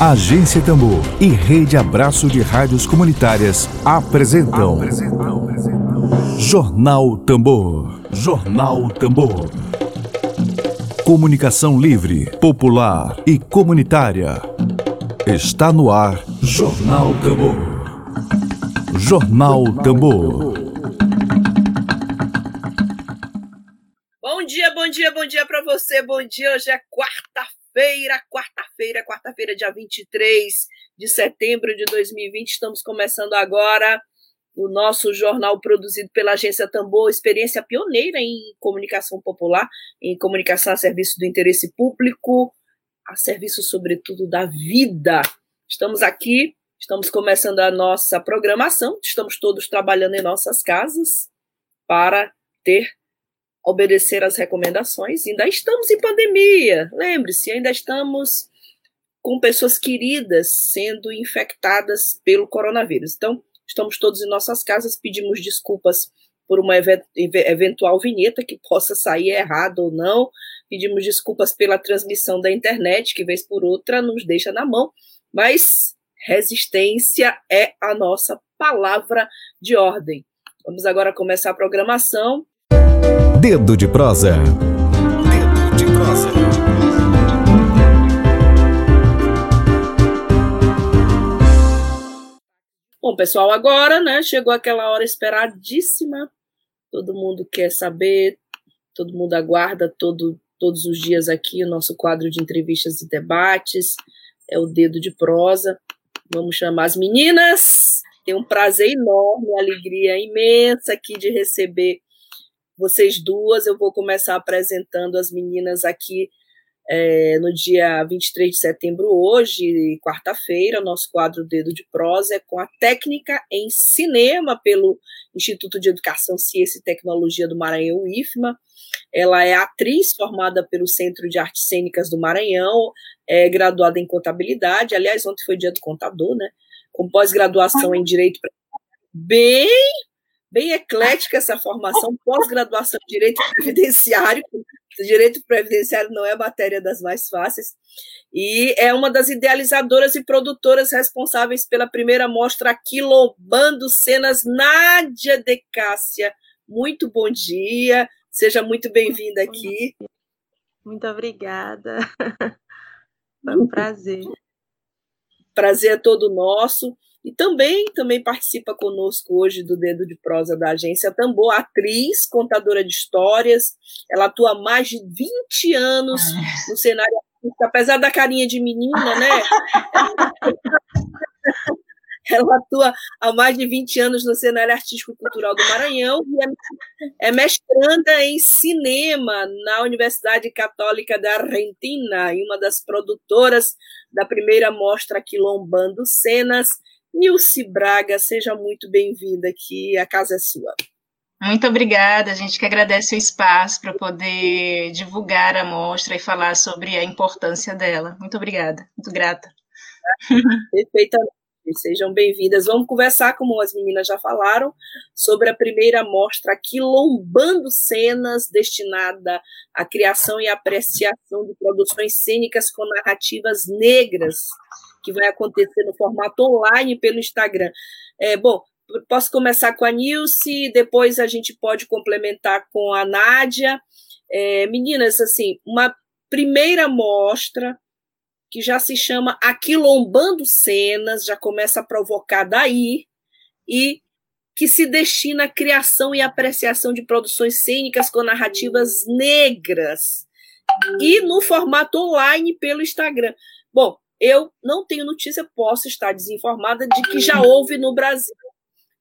Agência Tambor e Rede Abraço de Rádios Comunitárias apresentam, apresentam. Jornal Tambor. Jornal Tambor. Comunicação livre, popular e comunitária. Está no ar Jornal Tambor. Jornal Tambor. Bom dia, bom dia, bom dia para você. Bom dia. Hoje é quarta-feira quarta-feira, quarta-feira, quarta-feira, dia 23 de setembro de 2020. Estamos começando agora o nosso jornal produzido pela agência Tambor, experiência pioneira em comunicação popular, em comunicação a serviço do interesse público, a serviço, sobretudo, da vida. Estamos aqui, estamos começando a nossa programação, estamos todos trabalhando em nossas casas para ter obedecer às recomendações. Ainda estamos em pandemia, lembre-se, ainda estamos com pessoas queridas sendo infectadas pelo coronavírus. Então, estamos todos em nossas casas, pedimos desculpas por uma eventual vinheta que possa sair errado ou não, pedimos desculpas pela transmissão da internet, que vez por outra nos deixa na mão, mas resistência é a nossa palavra de ordem. Vamos agora começar a programação. Dedo de prosa. Dedo de prosa. Bom, pessoal, agora, né, chegou aquela hora esperadíssima. Todo mundo quer saber, todo mundo aguarda todo, todos os dias aqui o nosso quadro de entrevistas e debates. É o Dedo de Prosa. Vamos chamar as meninas. Tem um prazer enorme, alegria imensa aqui de receber vocês duas. Eu vou começar apresentando as meninas aqui é, no dia 23 de setembro, hoje, quarta-feira, nosso quadro Dedo de Prosa é com a técnica em cinema pelo Instituto de Educação, Ciência e Tecnologia do Maranhão, IFMA. Ela é atriz formada pelo Centro de Artes Cênicas do Maranhão, é graduada em contabilidade. Aliás, ontem foi dia do contador, né? Com pós-graduação em Direito bem bem eclética essa formação, pós-graduação em Direito Previdenciário. Direito Previdenciário não é a matéria das mais fáceis. E é uma das idealizadoras e produtoras responsáveis pela primeira mostra Quilombando Cenas, Nádia de Cássia. Muito bom dia, seja muito bem-vinda aqui. Muito obrigada. Foi um prazer. Prazer é todo nosso. E também, também participa conosco hoje do Dedo de Prosa da Agência Tambor, atriz, contadora de histórias. Ela atua há mais de 20 anos no cenário artístico, apesar da carinha de menina, né? Ela atua há mais de 20 anos no cenário artístico-cultural do Maranhão e é, é mestranda em cinema na Universidade Católica da Argentina e uma das produtoras da primeira mostra Quilombando Cenas Nilce Braga, seja muito bem-vinda aqui, a casa é sua. Muito obrigada, a gente que agradece o espaço para poder divulgar a mostra e falar sobre a importância dela. Muito obrigada, muito grata. Perfeitamente. Sejam bem-vindas. Vamos conversar, como as meninas já falaram, sobre a primeira mostra Quilombando Cenas, destinada à criação e apreciação de produções cênicas com narrativas negras, que vai acontecer no formato online pelo Instagram. É, bom, posso começar com a Nilce, depois a gente pode complementar com a Nádia. É, meninas, assim, uma primeira mostra que já se chama Aquilombando Cenas, já começa a provocar daí, e que se destina à criação e apreciação de produções cênicas com narrativas negras, e no formato online pelo Instagram. Bom, eu não tenho notícia, posso estar desinformada de que já houve no Brasil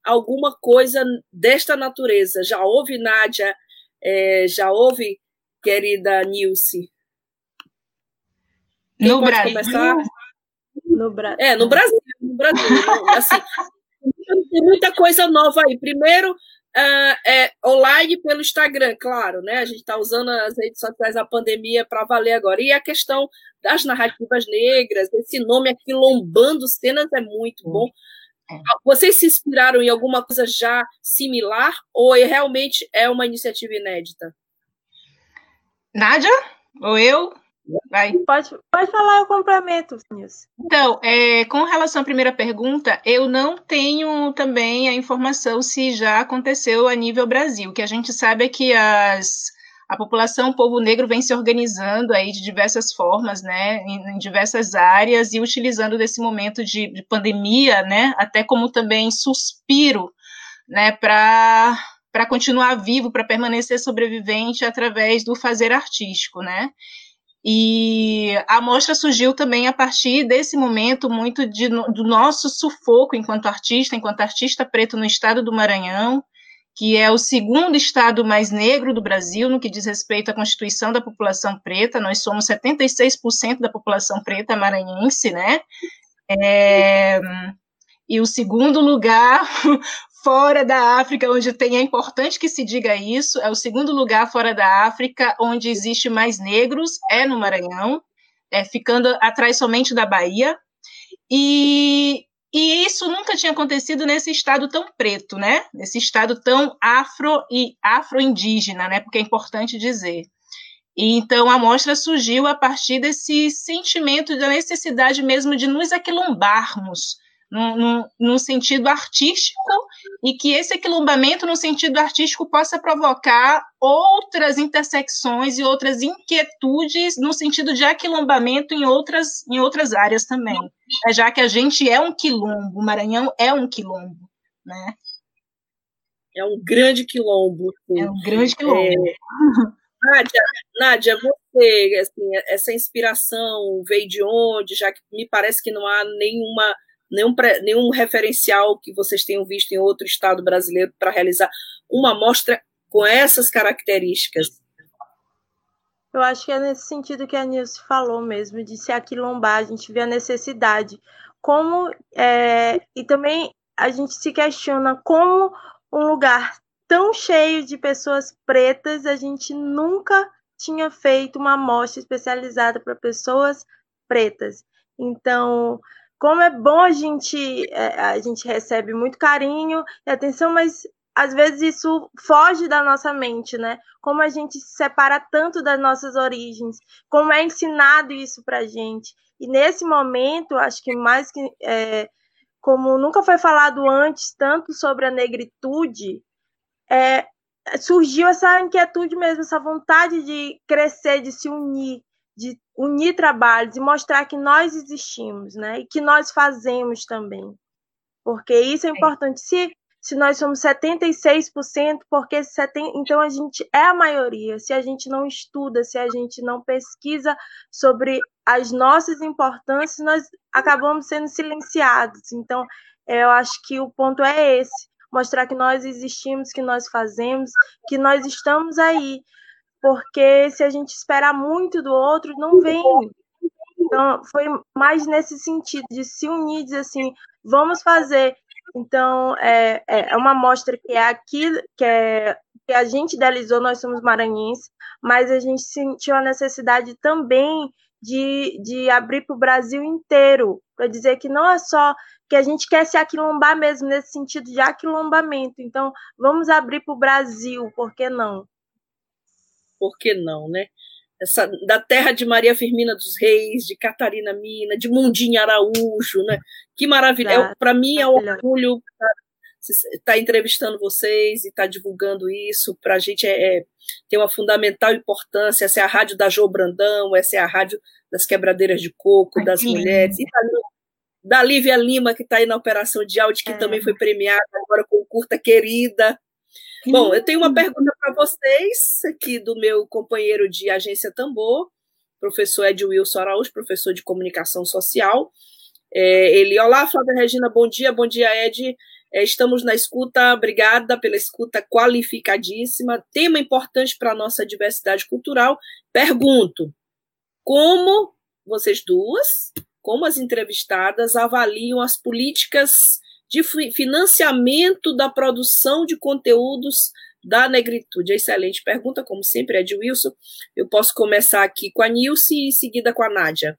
alguma coisa desta natureza. Já houve, Nádia, é, já houve, querida Nilce? Quem no Brasil. Começar? No, Bra é, no Brasil. No Brasil. assim, tem muita coisa nova aí. Primeiro, uh, é online pelo Instagram, claro, né? A gente está usando as redes sociais da pandemia para valer agora. E a questão das narrativas negras, esse nome aqui, Lombando Cenas, é muito bom. É. Vocês se inspiraram em alguma coisa já similar ou realmente é uma iniciativa inédita? Nádia? Ou eu? Vai. Pode, pode falar, eu complemento, Nilson. Então, é, com relação à primeira pergunta, eu não tenho também a informação se já aconteceu a nível Brasil. O que a gente sabe é que as, a população, o povo negro, vem se organizando aí de diversas formas, né, em, em diversas áreas e utilizando desse momento de, de pandemia, né, até como também suspiro, né, para continuar vivo, para permanecer sobrevivente através do fazer artístico, né? E a mostra surgiu também a partir desse momento muito de, do nosso sufoco enquanto artista, enquanto artista preto no estado do Maranhão, que é o segundo estado mais negro do Brasil no que diz respeito à constituição da população preta. Nós somos 76% da população preta maranhense, né? É, e o segundo lugar fora da África, onde tem, é importante que se diga isso, é o segundo lugar fora da África onde existe mais negros, é no Maranhão, é, ficando atrás somente da Bahia. E, e isso nunca tinha acontecido nesse estado tão preto, né? Nesse estado tão afro e afro-indígena, né? Porque é importante dizer. E então a mostra surgiu a partir desse sentimento da necessidade mesmo de nos aquilombarmos, num, sentido artístico e que esse aquilombamento no sentido artístico possa provocar outras intersecções e outras inquietudes no sentido de aquilombamento em outras, em outras áreas também, é, já que a gente é um quilombo, o Maranhão é um quilombo, né? É um grande quilombo. Sim. É um grande quilombo. É... Nádia, Nádia, você, assim, essa inspiração veio de onde? Já que me parece que não há nenhuma nenhum, nenhum referencial que vocês tenham visto em outro estado brasileiro para realizar uma amostra com essas características? Eu acho que é nesse sentido que a Nilce falou mesmo, de se aquilombar, a gente vê a necessidade. Como, é, e também a gente se questiona como um lugar tão cheio de pessoas pretas, a gente nunca tinha feito uma amostra especializada para pessoas pretas. Então, como é bom a gente é, a gente recebe muito carinho e atenção, mas às vezes isso foge da nossa mente, né? Como a gente se separa tanto das nossas origens, como é ensinado isso para gente. E nesse momento, acho que mais que é, como nunca foi falado antes tanto sobre a negritude, é, surgiu essa inquietude mesmo, essa vontade de crescer, de se unir, de unir trabalhos e mostrar que nós existimos, né? E que nós fazemos também. Porque isso é importante. Se, se nós somos 76%, porque 70, então a gente é a maioria. Se a gente não estuda, se a gente não pesquisa sobre as nossas importâncias, nós acabamos sendo silenciados. Então, eu acho que o ponto é esse mostrar que nós existimos, que nós fazemos, que nós estamos aí porque se a gente esperar muito do outro, não vem. Então, foi mais nesse sentido, de se unir, dizer assim, vamos fazer. Então, é, é, é uma amostra que é aquilo que, é, que a gente idealizou, nós somos maranhenses, mas a gente sentiu a necessidade também de, de abrir para o Brasil inteiro, para dizer que não é só que a gente quer se aquilombar mesmo, nesse sentido de aquilombamento. Então, vamos abrir para o Brasil, por que não? Por que não, né? Essa, da terra de Maria Firmina dos Reis, de Catarina Mina, de Mundinha Araújo, né? Que maravilha! É, Para mim é um orgulho estar tá entrevistando vocês e estar tá divulgando isso. Para a gente é, é, tem uma fundamental importância. Essa é a rádio da Jo Brandão, essa é a rádio das quebradeiras de coco, das mulheres. E da, da Lívia Lima, que está aí na operação de áudio, que é. também foi premiada agora com curta querida. Bom, eu tenho uma pergunta vocês, aqui do meu companheiro de agência Tambor, professor Ed Wilson Araújo, professor de comunicação social. É, ele, olá, Flávia Regina, bom dia, bom dia, Ed. É, estamos na escuta, obrigada pela escuta qualificadíssima. Tema importante para a nossa diversidade cultural. Pergunto: como vocês duas, como as entrevistadas, avaliam as políticas de financiamento da produção de conteúdos da negritude? Excelente pergunta, como sempre, é de Wilson. Eu posso começar aqui com a Nilce e em seguida com a Nádia.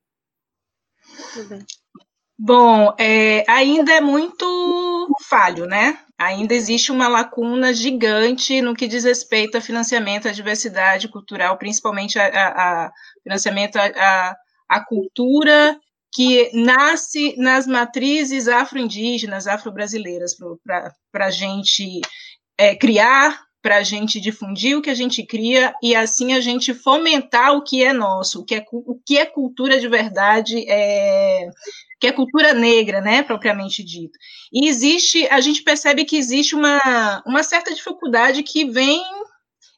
Bom, é, ainda é muito falho, né? Ainda existe uma lacuna gigante no que diz respeito a financiamento à diversidade cultural, principalmente a, a, a financiamento à, à cultura que nasce nas matrizes afro-indígenas, afro-brasileiras, para a gente é, criar, para a gente difundir o que a gente cria e assim a gente fomentar o que é nosso, o que é, o que é cultura de verdade, é, que é cultura negra, né, propriamente dito. E existe, a gente percebe que existe uma, uma certa dificuldade que vem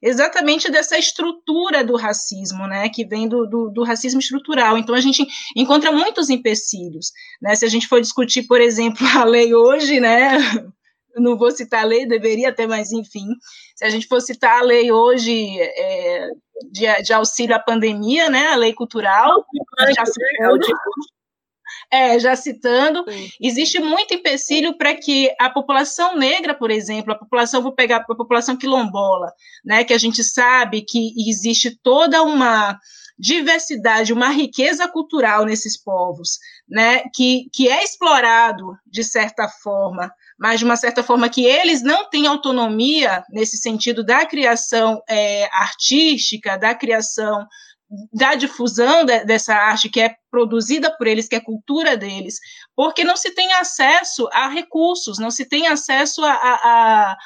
exatamente dessa estrutura do racismo, né, que vem do, do, do, racismo estrutural. Então a gente encontra muitos empecilhos, né? Se a gente for discutir, por exemplo, a lei hoje, né, não vou citar a lei, deveria até, mas enfim, se a gente for citar a lei hoje é, de, de, auxílio à pandemia, né, a lei cultural, já é, já citando, Sim. existe muito empecilho para que a população negra, por exemplo, a população, vou pegar a população quilombola, né, que a gente sabe que existe toda uma diversidade, uma riqueza cultural nesses povos, né, que, que é explorado de certa forma, mas de uma certa forma que eles não têm autonomia nesse sentido da criação é, artística, da criação da difusão de, dessa arte que é produzida por eles, que é cultura deles, porque não se tem acesso a recursos, não se tem acesso a, a, a,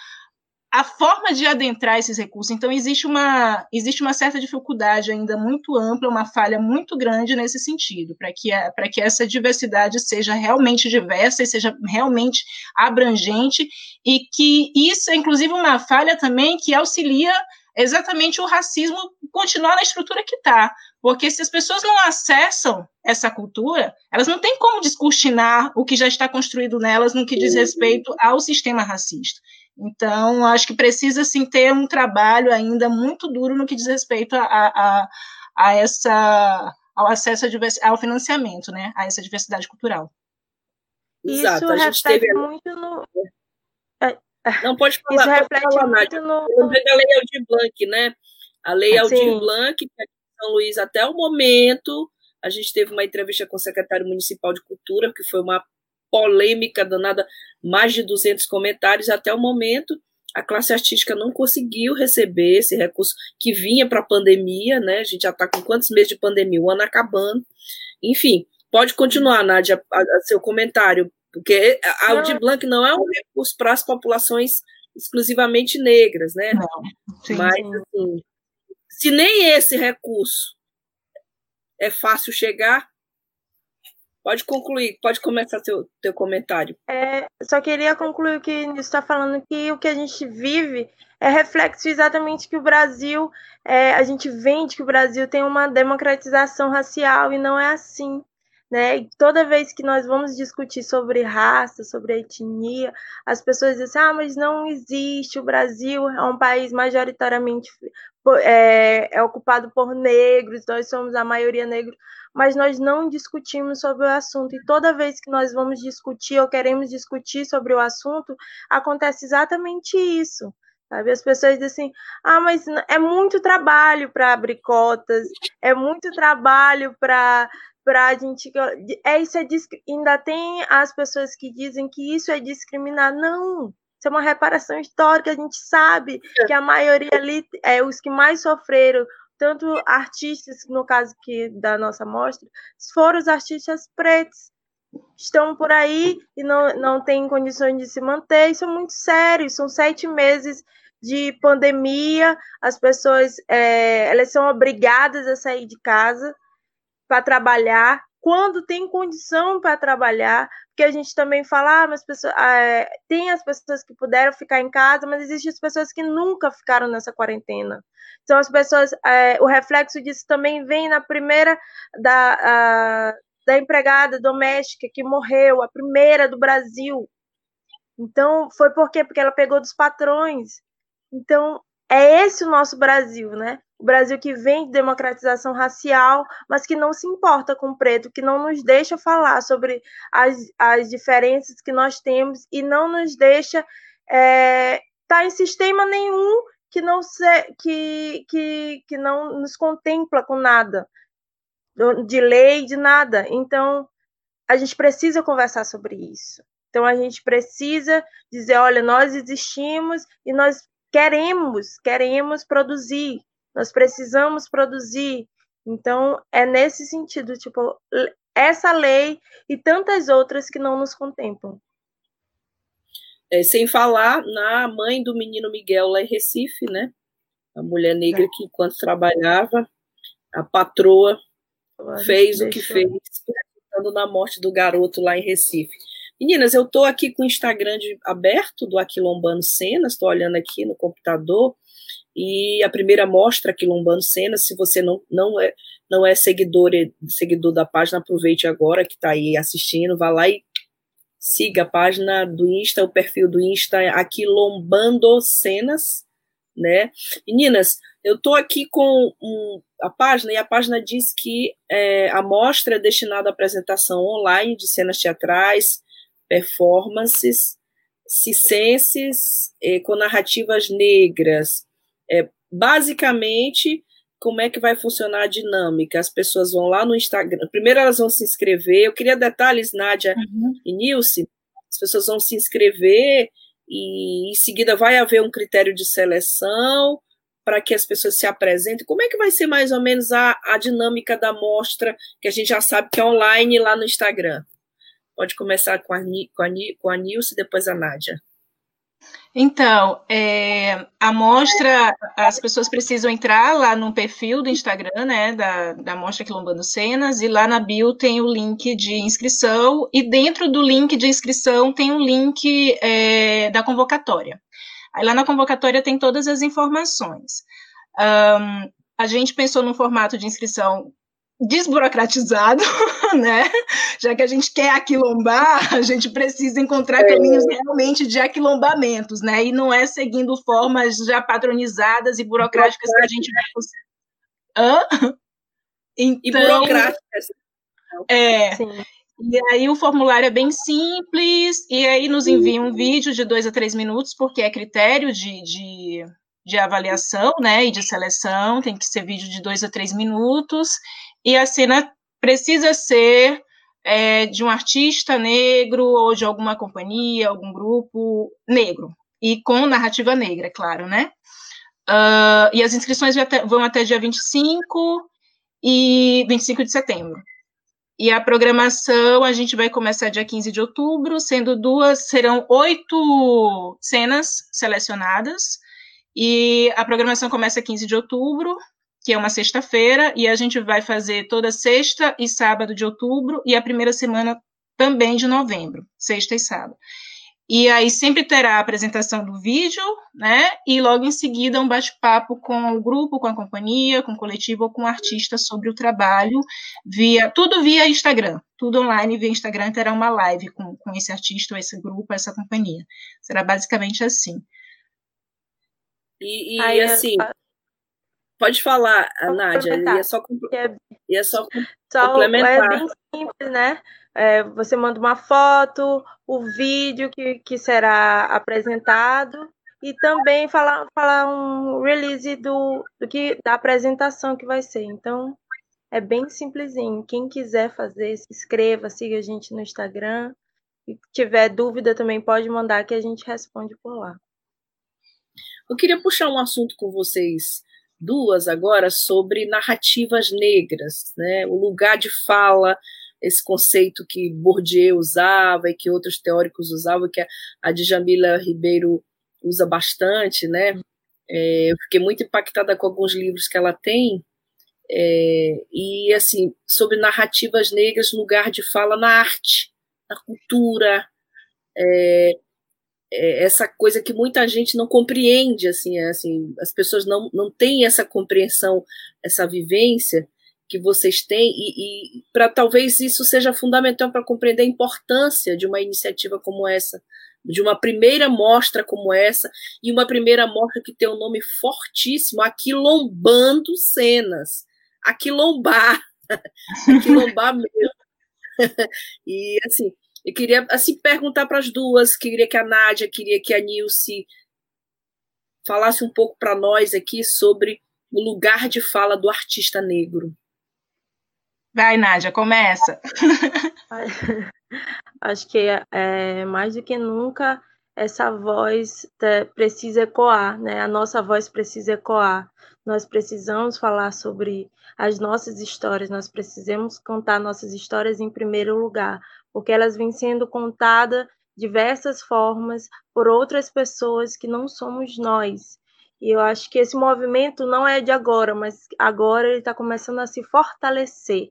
a forma de adentrar esses recursos. Então, existe uma, existe uma certa dificuldade ainda muito ampla, uma falha muito grande nesse sentido, para que, que essa diversidade seja realmente diversa e seja realmente abrangente, e que isso é, inclusive, uma falha também que auxilia exatamente o racismo continuar na estrutura que está. Porque se as pessoas não acessam essa cultura, elas não têm como descortinar o que já está construído nelas no que diz respeito ao sistema racista. Então, acho que precisa sim ter um trabalho ainda muito duro no que diz respeito a, a, a essa ao acesso ao financiamento, né, a essa diversidade cultural. Exato, Isso a gente teve muito no não pode falar, Isso reflete falar, muito no... Eu lembrei da Lei Aldir Blanc, né? A Lei Aldir Sim. Blanc, que é em São Luís até o momento, a gente teve uma entrevista com o secretário municipal de cultura, que foi uma polêmica danada, mais de 200 comentários até o momento. A classe artística não conseguiu receber esse recurso que vinha para a pandemia, né? A gente já está com quantos meses de pandemia? O ano acabando. Enfim, pode continuar, Nádia, a, a seu comentário, porque a Audi Blanc não é um recurso para as populações exclusivamente negras, né? Não, sim, Mas, assim, se nem esse recurso é fácil chegar, pode concluir, pode começar seu teu comentário. É, só queria concluir que está falando que o que a gente vive é reflexo exatamente que o Brasil, é, a gente vende que o Brasil tem uma democratização racial e não é assim. Né? E toda vez que nós vamos discutir sobre raça, sobre etnia, as pessoas dizem: ah, mas não existe. O Brasil é um país majoritariamente é, é ocupado por negros, nós somos a maioria negro, mas nós não discutimos sobre o assunto. E toda vez que nós vamos discutir ou queremos discutir sobre o assunto, acontece exatamente isso. Sabe? As pessoas dizem assim: ah, mas é muito trabalho para abrir cotas, é muito trabalho para para a gente. É, isso é, ainda tem as pessoas que dizem que isso é discriminar. Não, isso é uma reparação histórica. A gente sabe que a maioria ali, é, os que mais sofreram, tanto artistas, no caso que da nossa mostra, foram os artistas pretos. Estão por aí e não, não têm condições de se manter. Isso é muito sério. São sete meses de pandemia. As pessoas é, elas são obrigadas a sair de casa para trabalhar, quando tem condição para trabalhar, porque a gente também fala, ah, mas pessoas, ah, tem as pessoas que puderam ficar em casa, mas existem as pessoas que nunca ficaram nessa quarentena. Então, as pessoas, é, o reflexo disso também vem na primeira da, da empregada doméstica que morreu, a primeira do Brasil. Então, foi por quê? Porque ela pegou dos patrões. Então, é esse o nosso Brasil, né? O Brasil que vem de democratização racial, mas que não se importa com o preto, que não nos deixa falar sobre as, as diferenças que nós temos e não nos deixa estar é, tá em sistema nenhum que não, se, que, que, que não nos contempla com nada, de lei, de nada. Então, a gente precisa conversar sobre isso. Então a gente precisa dizer, olha, nós existimos e nós queremos, queremos produzir, nós precisamos produzir. Então é nesse sentido, tipo, essa lei e tantas outras que não nos contemplam. É, sem falar na mãe do menino Miguel lá em Recife, né? A mulher negra que, enquanto trabalhava, a patroa fez o que fez, pensando na morte do garoto lá em Recife. Meninas, eu estou aqui com o Instagram de, aberto do Aquilombando Cenas, estou olhando aqui no computador, e a primeira mostra Aquilombando Cenas, se você não, não é, não é seguidor, seguidor da página, aproveite agora que está aí assistindo, vá lá e siga a página do Insta, o perfil do Insta é Aquilombando Cenas, né? Meninas, eu estou aqui com um, a página e a página diz que é, a mostra é destinada à apresentação online de cenas teatrais, performances cicenses é, com narrativas negras. É, basicamente, como é que vai funcionar a dinâmica? As pessoas vão lá no Instagram. Primeiro elas vão se inscrever. Eu queria detalhes, Nádia uhum. e Nilce. As pessoas vão se inscrever e em seguida vai haver um critério de seleção para que as pessoas se apresentem. Como é que vai ser mais ou menos a, a dinâmica da mostra, que a gente já sabe que é online lá no Instagram? Pode começar com a, com a, com a Nilce e depois a Nádia. Então, é, a mostra, as pessoas precisam entrar lá no perfil do Instagram, né, da, da Mostra Quilombando Cenas, e lá na bio tem o link de inscrição, e dentro do link de inscrição tem um link é, da convocatória. Aí lá na convocatória tem todas as informações. Um, a gente pensou num formato de inscrição desburocratizado, né? Já que a gente quer aquilombar, a gente precisa encontrar é. caminhos realmente de aquilombamentos, né? E não é seguindo formas já padronizadas e burocráticas que a gente vai Hã? Então, e burocráticas. É. Sim. E aí o formulário é bem simples, e aí nos envia um vídeo de dois a três minutos, porque é critério de, de, de avaliação, né, e de seleção, tem que ser vídeo de dois a três minutos, e a cena precisa ser é, de um artista negro ou de alguma companhia, algum grupo negro, e com narrativa negra, é claro, né? Uh, e as inscrições vão até dia 25 e 25 de setembro. E a programação a gente vai começar dia 15 de outubro, sendo duas, serão oito cenas selecionadas. E a programação começa 15 de outubro, que é uma sexta-feira, e a gente vai fazer toda sexta e sábado de outubro, e a primeira semana também de novembro, sexta e sábado. E aí sempre terá a apresentação do vídeo, né? E logo em seguida um bate-papo com o grupo, com a companhia, com o coletivo ou com o artista sobre o trabalho, via tudo via Instagram, tudo online via Instagram, terá uma live com, com esse artista, ou esse grupo, essa companhia. Será basicamente assim. E, e aí, assim, pode falar, Nádia, ia só, é ia só, só complementar. É bem simples, né? É, você manda uma foto, o vídeo que, que será apresentado e também falar, falar um release do, do que da apresentação que vai ser. Então, é bem simplesinho. Quem quiser fazer, se inscreva, siga a gente no Instagram. E tiver dúvida também pode mandar que a gente responde por lá. Eu queria puxar um assunto com vocês duas agora sobre narrativas negras, né? O lugar de fala esse conceito que Bourdieu usava e que outros teóricos usavam, que a Djamila Ribeiro usa bastante, né? É, eu fiquei muito impactada com alguns livros que ela tem, é, e assim, sobre narrativas negras, lugar de fala na arte, na cultura, é, é essa coisa que muita gente não compreende, assim, é, assim as pessoas não, não têm essa compreensão, essa vivência, que vocês têm e, e para talvez isso seja fundamental para compreender a importância de uma iniciativa como essa, de uma primeira mostra como essa e uma primeira mostra que tem um nome fortíssimo, Aquilombando Cenas, Aquilombar, Aquilombar mesmo. e assim, eu queria assim perguntar para as duas, queria que a Nádia, queria que a Nilce falasse um pouco para nós aqui sobre o lugar de fala do artista negro. Vai, Nádia, começa. Acho que é, mais do que nunca essa voz precisa ecoar, né? A nossa voz precisa ecoar. Nós precisamos falar sobre as nossas histórias, nós precisamos contar nossas histórias em primeiro lugar, porque elas vêm sendo contadas diversas formas por outras pessoas que não somos nós. E eu acho que esse movimento não é de agora, mas agora ele está começando a se fortalecer.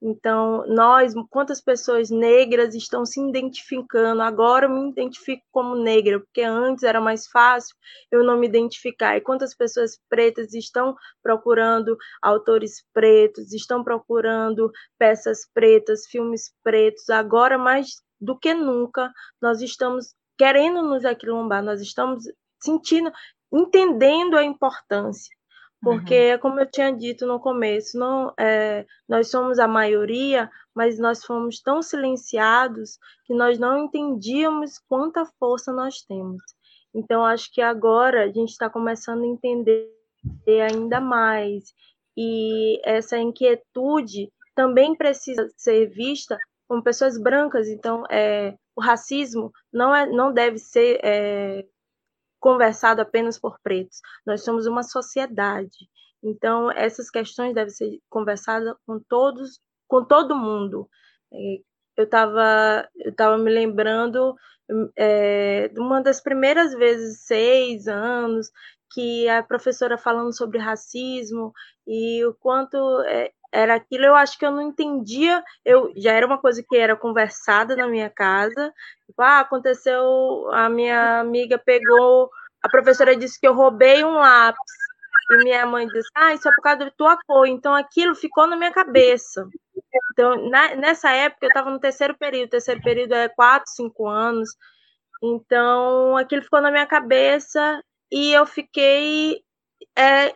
Então, nós, quantas pessoas negras estão se identificando? Agora eu me identifico como negra, porque antes era mais fácil eu não me identificar. E quantas pessoas pretas estão procurando autores pretos, estão procurando peças pretas, filmes pretos? Agora, mais do que nunca, nós estamos querendo nos aquilombar, nós estamos sentindo, entendendo a importância. Porque, uhum. como eu tinha dito no começo, não, é, nós somos a maioria, mas nós fomos tão silenciados que nós não entendíamos quanta força nós temos. Então, acho que agora a gente está começando a entender ainda mais. E essa inquietude também precisa ser vista como pessoas brancas. Então, é, o racismo não, é, não deve ser é, conversado apenas por pretos. Nós somos uma sociedade. Então, essas questões devem ser conversadas com todos, com todo mundo. É, eu estava eu tava me lembrando é, uma das primeiras vezes, seis anos, que a professora falando sobre racismo e o quanto é, era aquilo, eu acho que eu não entendia, eu já era uma coisa que era conversada na minha casa, tipo, ah, aconteceu, a minha amiga pegou, a professora disse que eu roubei um lápis, e minha mãe disse, ah, isso é por causa da tua cor, então aquilo ficou na minha cabeça. Então, na, nessa época, eu estava no terceiro período, terceiro período é quatro, cinco anos, então aquilo ficou na minha cabeça, e eu fiquei é,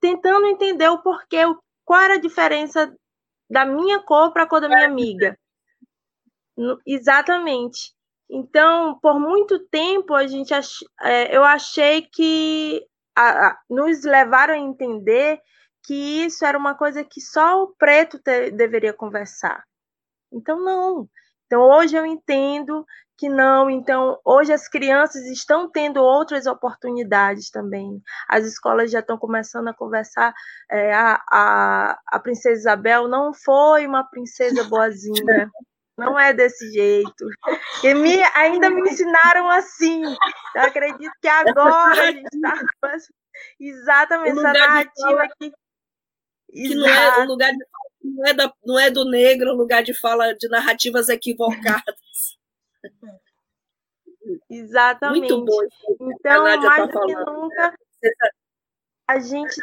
tentando entender o porquê, o qual era a diferença da minha cor para a cor da minha amiga? Exatamente. Então, por muito tempo, a gente ach... é, eu achei que a, a, nos levaram a entender que isso era uma coisa que só o preto te, deveria conversar. Então, não. Então, hoje eu entendo que não. Então, hoje as crianças estão tendo outras oportunidades também. As escolas já estão começando a conversar. É, a, a, a princesa Isabel não foi uma princesa boazinha. Não é desse jeito. E me, ainda me ensinaram assim. Eu acredito que agora a gente está exatamente essa narrativa que, que não é o lugar de não é, da, não é do negro, o lugar de fala de narrativas equivocadas. Exatamente. Muito bom. Então, mais tá do que nunca, a gente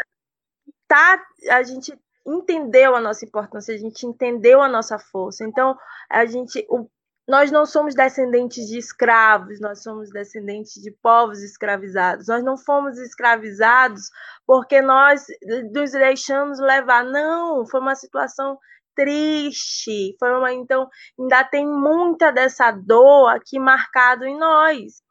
tá, a gente entendeu a nossa importância, a gente entendeu a nossa força. Então, a gente, o, nós não somos descendentes de escravos, nós somos descendentes de povos escravizados. Nós não fomos escravizados porque nós nos deixamos levar. Não, foi uma situação triste. Foi uma, então, ainda tem muita dessa dor aqui marcado em nós.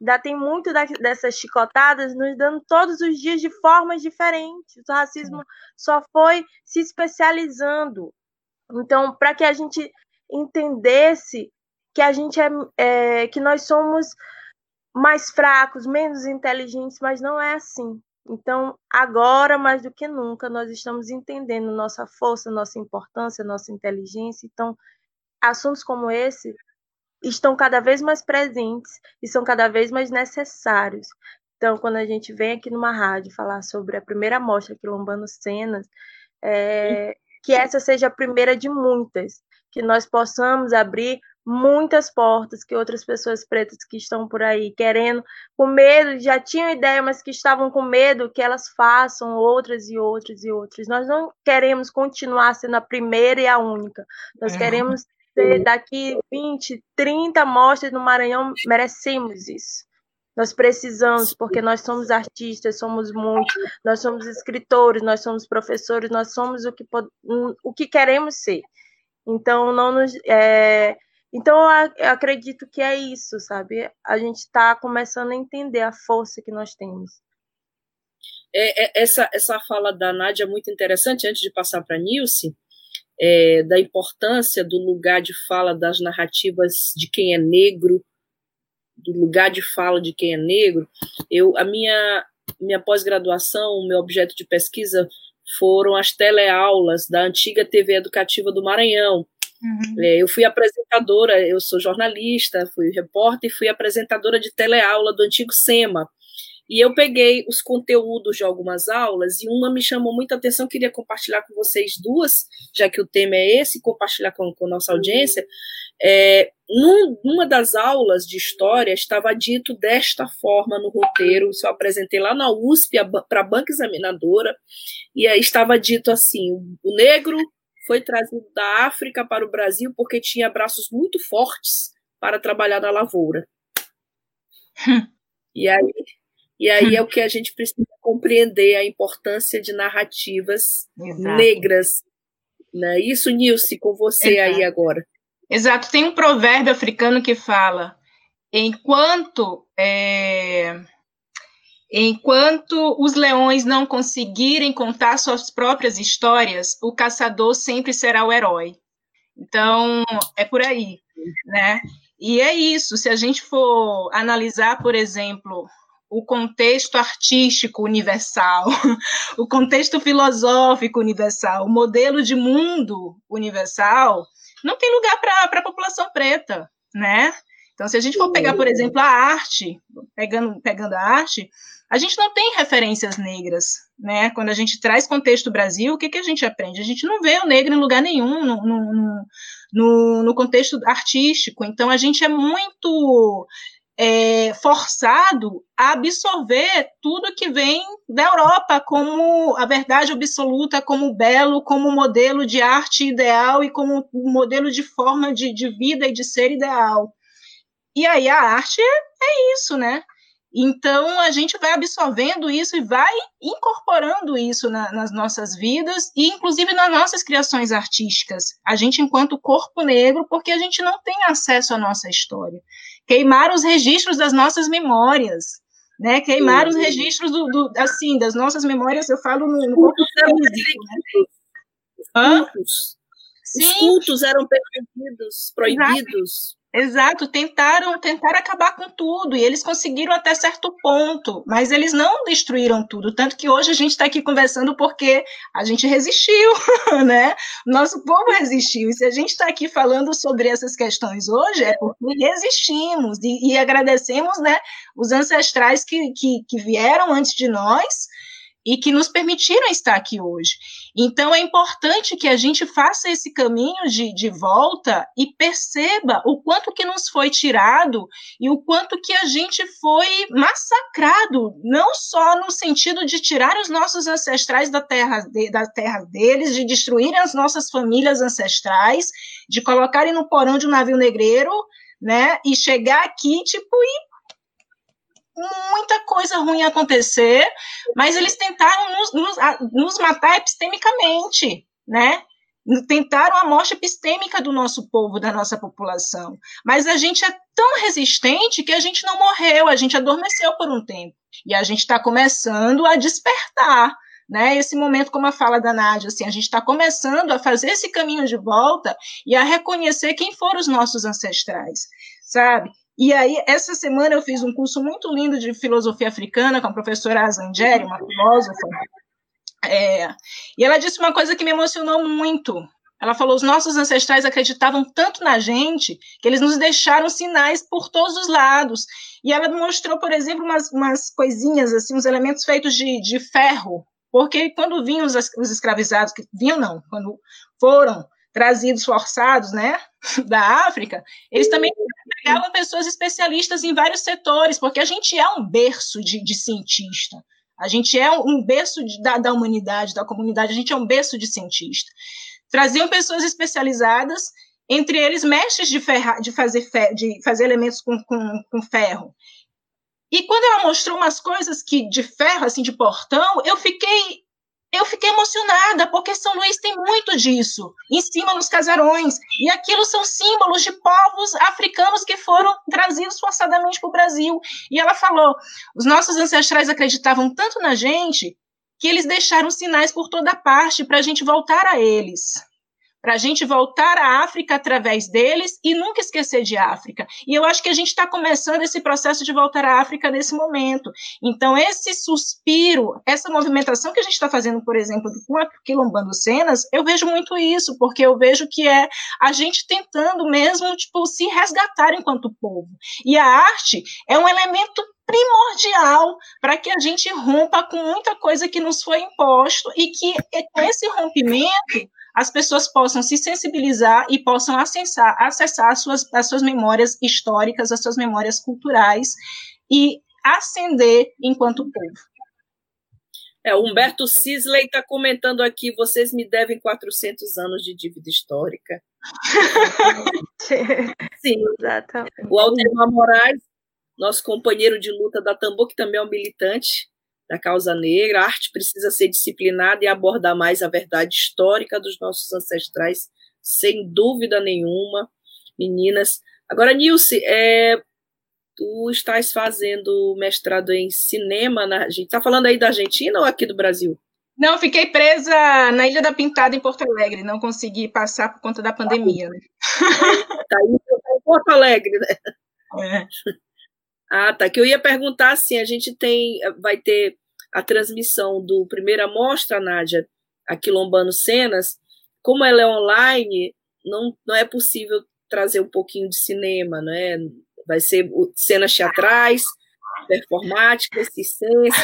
Ainda tem muito da, dessas chicotadas nos dando todos os dias de formas diferentes. O racismo só foi se especializando. Então, para que a gente entendesse que a gente é, é, que nós somos mais fracos, menos inteligentes, mas não é assim. Então, agora mais do que nunca, nós estamos entendendo nossa força, nossa importância, nossa inteligência. Então, assuntos como esse estão cada vez mais presentes e são cada vez mais necessários. Então, quando a gente vem aqui numa rádio falar sobre a primeira mostra Quilombando Cenas, é, que essa seja a primeira de muitas, que nós possamos abrir muitas portas que outras pessoas pretas que estão por aí querendo, com medo, já tinham ideia, mas que estavam com medo que elas façam outras e outras e outras. Nós não queremos continuar sendo a primeira e a única. Nós é. queremos ter daqui 20, 30 mostras no Maranhão, merecemos isso. Nós precisamos, porque nós somos artistas, somos muitos, nós somos escritores, nós somos professores, nós somos o que, o que queremos ser. Então, não nos, é, então, eu acredito que é isso, sabe? A gente está começando a entender a força que nós temos. É, é, essa, essa fala da Nádia é muito interessante, antes de passar para a Nilce, é, da importância do lugar de fala das narrativas de quem é negro, do lugar de fala de quem é negro. Eu, a minha, minha pós-graduação, o meu objeto de pesquisa foram as teleaulas da antiga TV Educativa do Maranhão. Uhum. É, eu fui apresentadora, eu sou jornalista, fui repórter e fui apresentadora de teleaula do antigo SEMA. E eu peguei os conteúdos de algumas aulas e uma me chamou muita atenção, queria compartilhar com vocês duas, já que o tema é esse, compartilhar com, com a nossa audiência. É, num, numa das aulas de história estava dito desta forma no roteiro, isso eu apresentei lá na USP para a banca examinadora, e aí estava dito assim: o negro foi trazido da África para o Brasil porque tinha braços muito fortes para trabalhar na lavoura. e aí e aí é o que a gente precisa compreender a importância de narrativas Exato. negras. Né? Isso, Nilce, com você Exato. aí agora. Exato. Tem um provérbio africano que fala: enquanto é, enquanto os leões não conseguirem contar suas próprias histórias, o caçador sempre será o herói. Então é por aí, né? E é isso. Se a gente for analisar, por exemplo, o contexto artístico universal, o contexto filosófico universal, o modelo de mundo universal, não tem lugar para a população preta, né? Então, se a gente for pegar, por exemplo, a arte, pegando, pegando a arte, a gente não tem referências negras, né? Quando a gente traz contexto Brasil, o que, que a gente aprende? A gente não vê o negro em lugar nenhum no, no, no, no contexto artístico. Então, a gente é muito é, forçado a absorver tudo que vem da Europa como a verdade absoluta, como belo, como modelo de arte ideal e como modelo de forma de, de vida e de ser ideal. E aí a arte é, é isso, né? Então a gente vai absorvendo isso e vai incorporando isso na, nas nossas vidas e inclusive nas nossas criações artísticas. A gente enquanto corpo negro, porque a gente não tem acesso à nossa história queimar os registros das nossas memórias, né? Queimar os registros do, do, assim das nossas memórias. Eu falo no, no corpo físico, né? Cultos. Os cultos eram permitidos, proibidos. Exato, tentaram, tentaram acabar com tudo, e eles conseguiram até certo ponto, mas eles não destruíram tudo, tanto que hoje a gente está aqui conversando porque a gente resistiu, né? Nosso povo resistiu, e se a gente está aqui falando sobre essas questões hoje, é porque resistimos, e, e agradecemos, né, os ancestrais que, que, que vieram antes de nós, e que nos permitiram estar aqui hoje. Então, é importante que a gente faça esse caminho de, de volta e perceba o quanto que nos foi tirado e o quanto que a gente foi massacrado, não só no sentido de tirar os nossos ancestrais da terra, de, da terra deles, de destruir as nossas famílias ancestrais, de colocarem no porão de um navio negreiro, né, e chegar aqui, tipo, e muita coisa ruim acontecer, mas eles tentaram nos, nos, nos matar epistemicamente, né? Tentaram a morte epistêmica do nosso povo, da nossa população. Mas a gente é tão resistente que a gente não morreu, a gente adormeceu por um tempo. E a gente está começando a despertar. Né, esse momento, como a fala da Nádia, assim, a gente está começando a fazer esse caminho de volta e a reconhecer quem foram os nossos ancestrais, sabe? E aí, essa semana eu fiz um curso muito lindo de filosofia africana com a professora Azangeri, uma filósofa. É, e ela disse uma coisa que me emocionou muito. Ela falou: os nossos ancestrais acreditavam tanto na gente que eles nos deixaram sinais por todos os lados. E ela mostrou, por exemplo, umas, umas coisinhas, assim, uns elementos feitos de, de ferro. Porque quando vinham os, os escravizados, que vinham não, quando foram trazidos forçados, né, da África, eles também pegavam pessoas especialistas em vários setores, porque a gente é um berço de, de cientista. A gente é um berço de, da, da humanidade, da comunidade, a gente é um berço de cientista. Traziam pessoas especializadas, entre eles mestres de, ferra, de, fazer, fer, de fazer elementos com, com, com ferro. E quando ela mostrou umas coisas que de ferro, assim, de portão, eu fiquei eu fiquei emocionada, porque São Luís tem muito disso, em cima nos casarões. E aquilo são símbolos de povos africanos que foram trazidos forçadamente para o Brasil. E ela falou: os nossos ancestrais acreditavam tanto na gente que eles deixaram sinais por toda parte para a gente voltar a eles. Para a gente voltar à África através deles e nunca esquecer de África. E eu acho que a gente está começando esse processo de voltar à África nesse momento. Então, esse suspiro, essa movimentação que a gente está fazendo, por exemplo, com a Quilombando Cenas, eu vejo muito isso, porque eu vejo que é a gente tentando mesmo tipo, se resgatar enquanto povo. E a arte é um elemento primordial para que a gente rompa com muita coisa que nos foi imposto e que com esse rompimento as pessoas possam se sensibilizar e possam acessar, acessar as, suas, as suas memórias históricas, as suas memórias culturais e ascender enquanto povo. É, o Humberto Sisley está comentando aqui: vocês me devem 400 anos de dívida histórica. Sim, exatamente. O Altemar Moraes, nosso companheiro de luta da Tambor, que também é um militante, da causa negra. A arte precisa ser disciplinada e abordar mais a verdade histórica dos nossos ancestrais, sem dúvida nenhuma, meninas. Agora, Nilce, é, tu estás fazendo mestrado em cinema na gente está falando aí da Argentina ou aqui do Brasil? Não, fiquei presa na Ilha da Pintada em Porto Alegre, não consegui passar por conta da pandemia. Né? Tá aí em Porto Alegre, né? É. Ah, tá. Que eu ia perguntar assim: a gente tem, vai ter a transmissão do primeira mostra, Nádia, aqui Lombando Cenas. Como ela é online, não, não é possível trazer um pouquinho de cinema, né? Vai ser cenas teatrais, performáticas, circenses.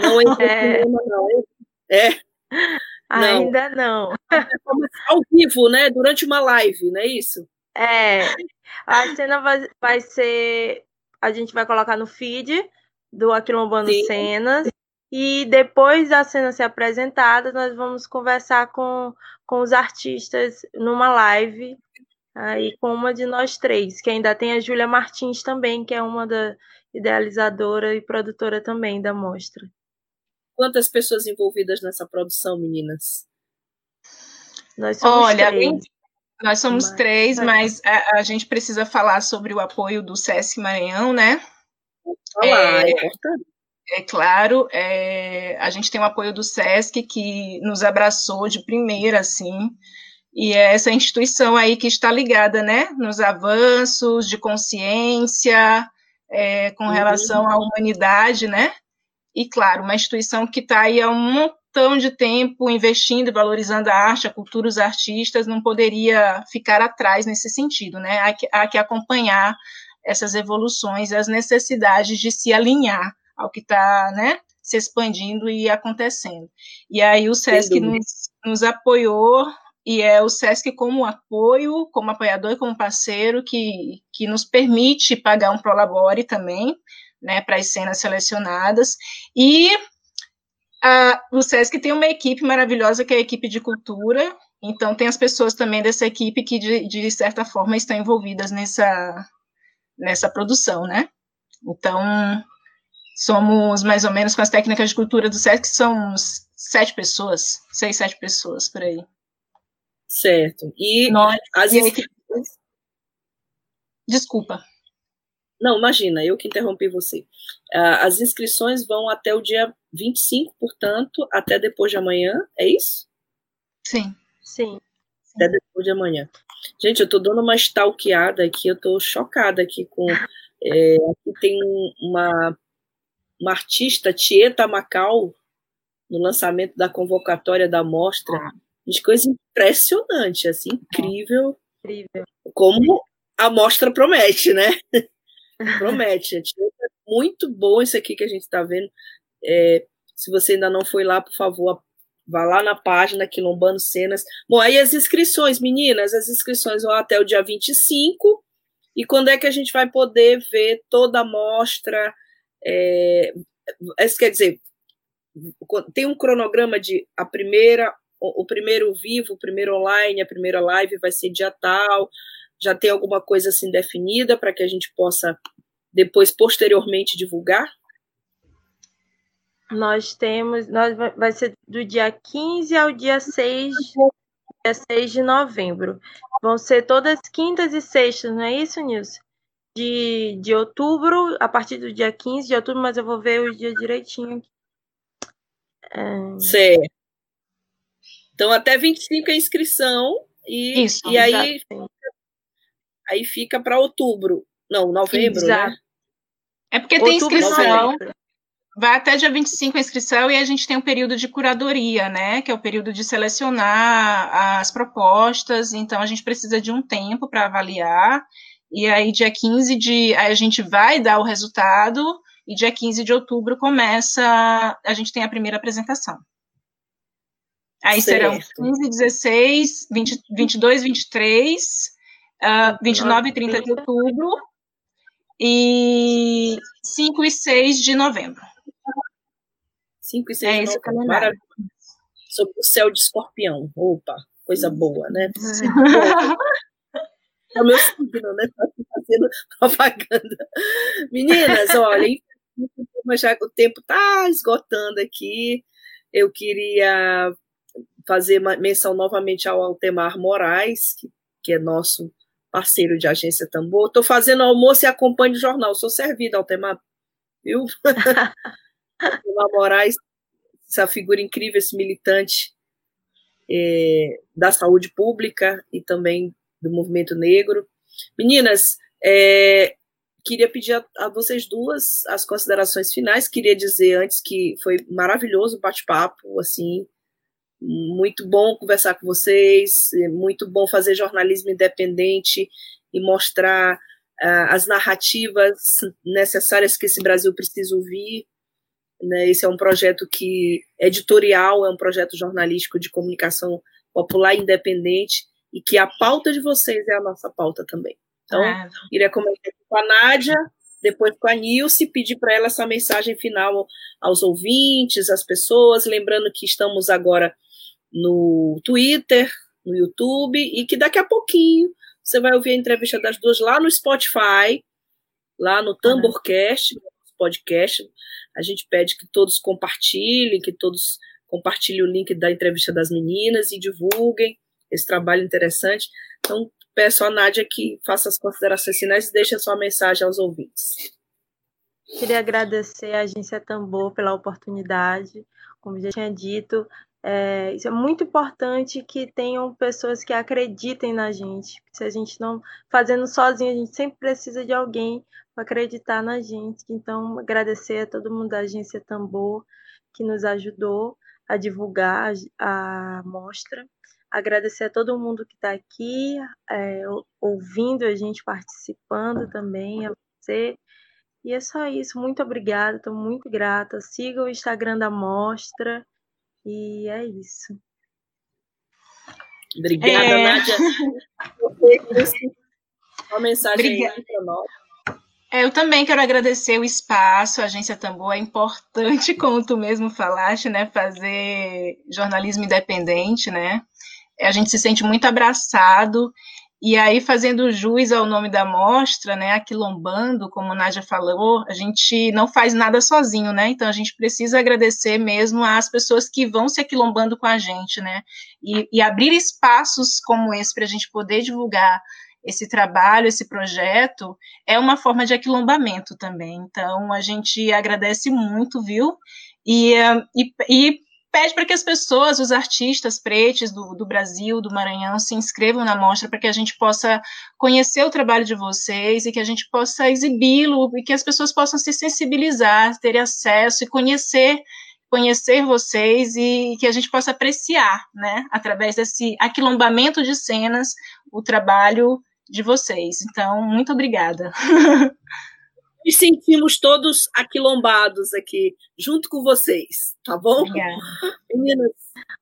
Não é, é. cinema, não. É. é. Ainda não. Ao vivo, né? Durante uma live, não é isso? É. A cena vai, vai ser a gente vai colocar no feed do Aquilombando Sim. Cenas. E depois da cena ser apresentada, nós vamos conversar com, com os artistas numa live aí com uma de nós três, que ainda tem a Júlia Martins também, que é uma da idealizadora e produtora também da mostra. Quantas pessoas envolvidas nessa produção, meninas? Nós somos Olha, três. Nós somos mas, três, mas a, a, gente precisa falar sobre o apoio do SESC Maranhão, né? Olá, é, é, é claro, é, a gente tem o apoio do SESC que nos abraçou de primeira, assim, e é essa instituição aí que está ligada, né, nos avanços de consciência é, com uhum. relação à humanidade, né? E, claro, uma instituição que está aí há um tão de tempo investindo e valorizando a arte, a cultura, os artistas, não poderia ficar atrás nesse sentido, né? Há que, há que acompanhar essas evoluções, as necessidades de se alinhar ao que está, né, se expandindo e acontecendo. E aí o SESC nos, nos apoiou e é o SESC como apoio, como apoiador e como parceiro que, que nos permite pagar um prolabore também, né, para as cenas selecionadas, e a, o SESC tem uma equipe maravilhosa que é a equipe de cultura, então tem as pessoas também dessa equipe que, de, de certa forma, estão envolvidas nessa, nessa produção, né? Então, somos mais ou menos com as técnicas de cultura do SESC, são sete pessoas, seis, sete pessoas por aí. Certo. E Nós, as e Desculpa. Não, imagina, eu que interrompi você. Uh, as inscrições vão até o dia 25, portanto, até depois de amanhã, é isso? Sim. Sim. Até depois de amanhã. Gente, eu estou dando uma stalkeada aqui, eu estou chocada aqui com. É, aqui tem uma, uma artista, Tieta Macau, no lançamento da convocatória da mostra. De coisa impressionante, assim, incrível. Incrível. Como a mostra promete, né? Promete. É muito bom isso aqui que a gente está vendo. É, se você ainda não foi lá, por favor, vá lá na página Quilombando Cenas. Bom, aí as inscrições, meninas, as inscrições vão até o dia 25. E quando é que a gente vai poder ver toda a mostra? É, isso quer dizer, tem um cronograma de a primeira, o, o primeiro vivo, o primeiro online, a primeira live vai ser dia tal, já tem alguma coisa assim definida para que a gente possa depois posteriormente divulgar? Nós temos, nós vai ser do dia 15 ao dia 6, dia 6 de novembro. Vão ser todas quintas e sextas, não é isso, Nilson? De, de outubro, a partir do dia 15 de outubro, mas eu vou ver o dia direitinho aqui. É... Certo. Então, até 25 é a inscrição, E, Isso, e aí, aí fica para outubro. Não, novembro, né? Exato. né? É porque outubro, tem inscrição. Novembro. Vai até dia 25 a inscrição e a gente tem um período de curadoria, né? Que é o período de selecionar as propostas. Então, a gente precisa de um tempo para avaliar. E aí, dia 15 de. Aí a gente vai dar o resultado. E dia 15 de outubro começa. A gente tem a primeira apresentação. Aí certo. serão 15, 16, 20, 22, 23, uh, 29 e 30 de outubro. E 5 e 6 de novembro. 5 e 6 é de novembro. Maravilha. Sobre o céu de escorpião. Opa, coisa boa, né? É o meu signo, né? Tá fazendo propaganda. Meninas, olha, já o tempo está esgotando aqui. Eu queria fazer menção novamente ao Altemar Moraes, que, que é nosso parceiro de agência Tambor. Estou fazendo almoço e acompanho o jornal. Sou servida, Altemar. Viu? Altemar Moraes, essa figura incrível, esse militante é, da saúde pública e também do movimento negro. Meninas, é, queria pedir a, a, vocês duas as considerações finais. Queria dizer antes que foi maravilhoso o bate-papo, assim, muito bom conversar com vocês, é muito bom fazer jornalismo independente e mostrar uh, as narrativas necessárias que esse Brasil precisa ouvir. Né? Esse é um projeto que editorial, é um projeto jornalístico de comunicação popular independente e que a pauta de vocês é a nossa pauta também. Então, é. iria comentar com a Nádia, depois com a Nilce, pedir para ela essa mensagem final aos ouvintes, às pessoas, lembrando que estamos agora no Twitter, no YouTube, e que daqui a pouquinho você vai ouvir a entrevista das duas lá no Spotify, lá no Tamborcast, podcast. A gente pede que todos compartilhem, que todos compartilhem o link da entrevista das meninas e divulguem esse trabalho interessante. Então, peço à Nádia que faça as considerações finais e deixe a sua mensagem aos ouvintes. Queria agradecer à Agência Tambor pela oportunidade. Como já tinha dito, é, isso é muito importante que tenham pessoas que acreditem na gente. Se a gente não fazendo sozinho, a gente sempre precisa de alguém para acreditar na gente. Então, agradecer a todo mundo da agência Tambor que nos ajudou a divulgar a, a mostra. Agradecer a todo mundo que está aqui, é, ouvindo a gente, participando também, a você. E é só isso. Muito obrigada, estou muito grata. Siga o Instagram da Mostra. E é isso. Obrigada, é... Nádia. Uma mensagem para nós. É, eu também quero agradecer o espaço, a Agência Tambor é importante, como tu mesmo falaste, né, fazer jornalismo independente, né, a gente se sente muito abraçado e aí, fazendo jus ao nome da mostra, né, aquilombando, como a Nádia falou, a gente não faz nada sozinho, né? Então a gente precisa agradecer mesmo às pessoas que vão se aquilombando com a gente, né? E, e abrir espaços como esse para a gente poder divulgar esse trabalho, esse projeto, é uma forma de aquilombamento também. Então a gente agradece muito, viu? E, e, e pede para que as pessoas, os artistas pretos do, do Brasil, do Maranhão, se inscrevam na mostra para que a gente possa conhecer o trabalho de vocês e que a gente possa exibi-lo e que as pessoas possam se sensibilizar, ter acesso e conhecer conhecer vocês e que a gente possa apreciar, né, através desse aquilombamento de cenas, o trabalho de vocês. Então, muito obrigada. nos sentimos todos aquilombados aqui, junto com vocês, tá bom? Obrigada. Meninas,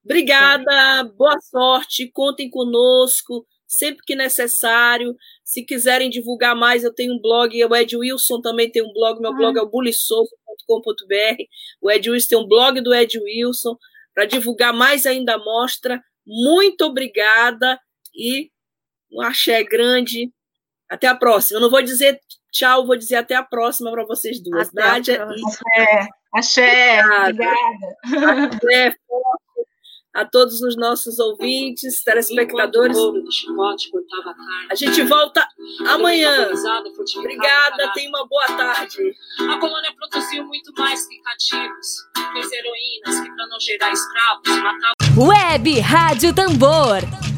obrigada, boa sorte, contem conosco, sempre que necessário. Se quiserem divulgar mais, eu tenho um blog, o Ed Wilson também tem um blog, meu ah. blog é o bulissoso.com.br. O Ed Wilson tem um blog do Ed Wilson, para divulgar mais ainda a mostra. Muito obrigada e um axé grande. Até a próxima. Eu não vou dizer Tchau, vou dizer até a próxima para vocês duas. Até Nádia e. Axé, obrigada. Axé, a todos os nossos ouvintes, telespectadores. A gente volta amanhã. Obrigada, tenha uma boa tarde. A colônia produziu muito mais que cativos, fez heroínas que, para não gerar escravos, matavam. Web Rádio Tambor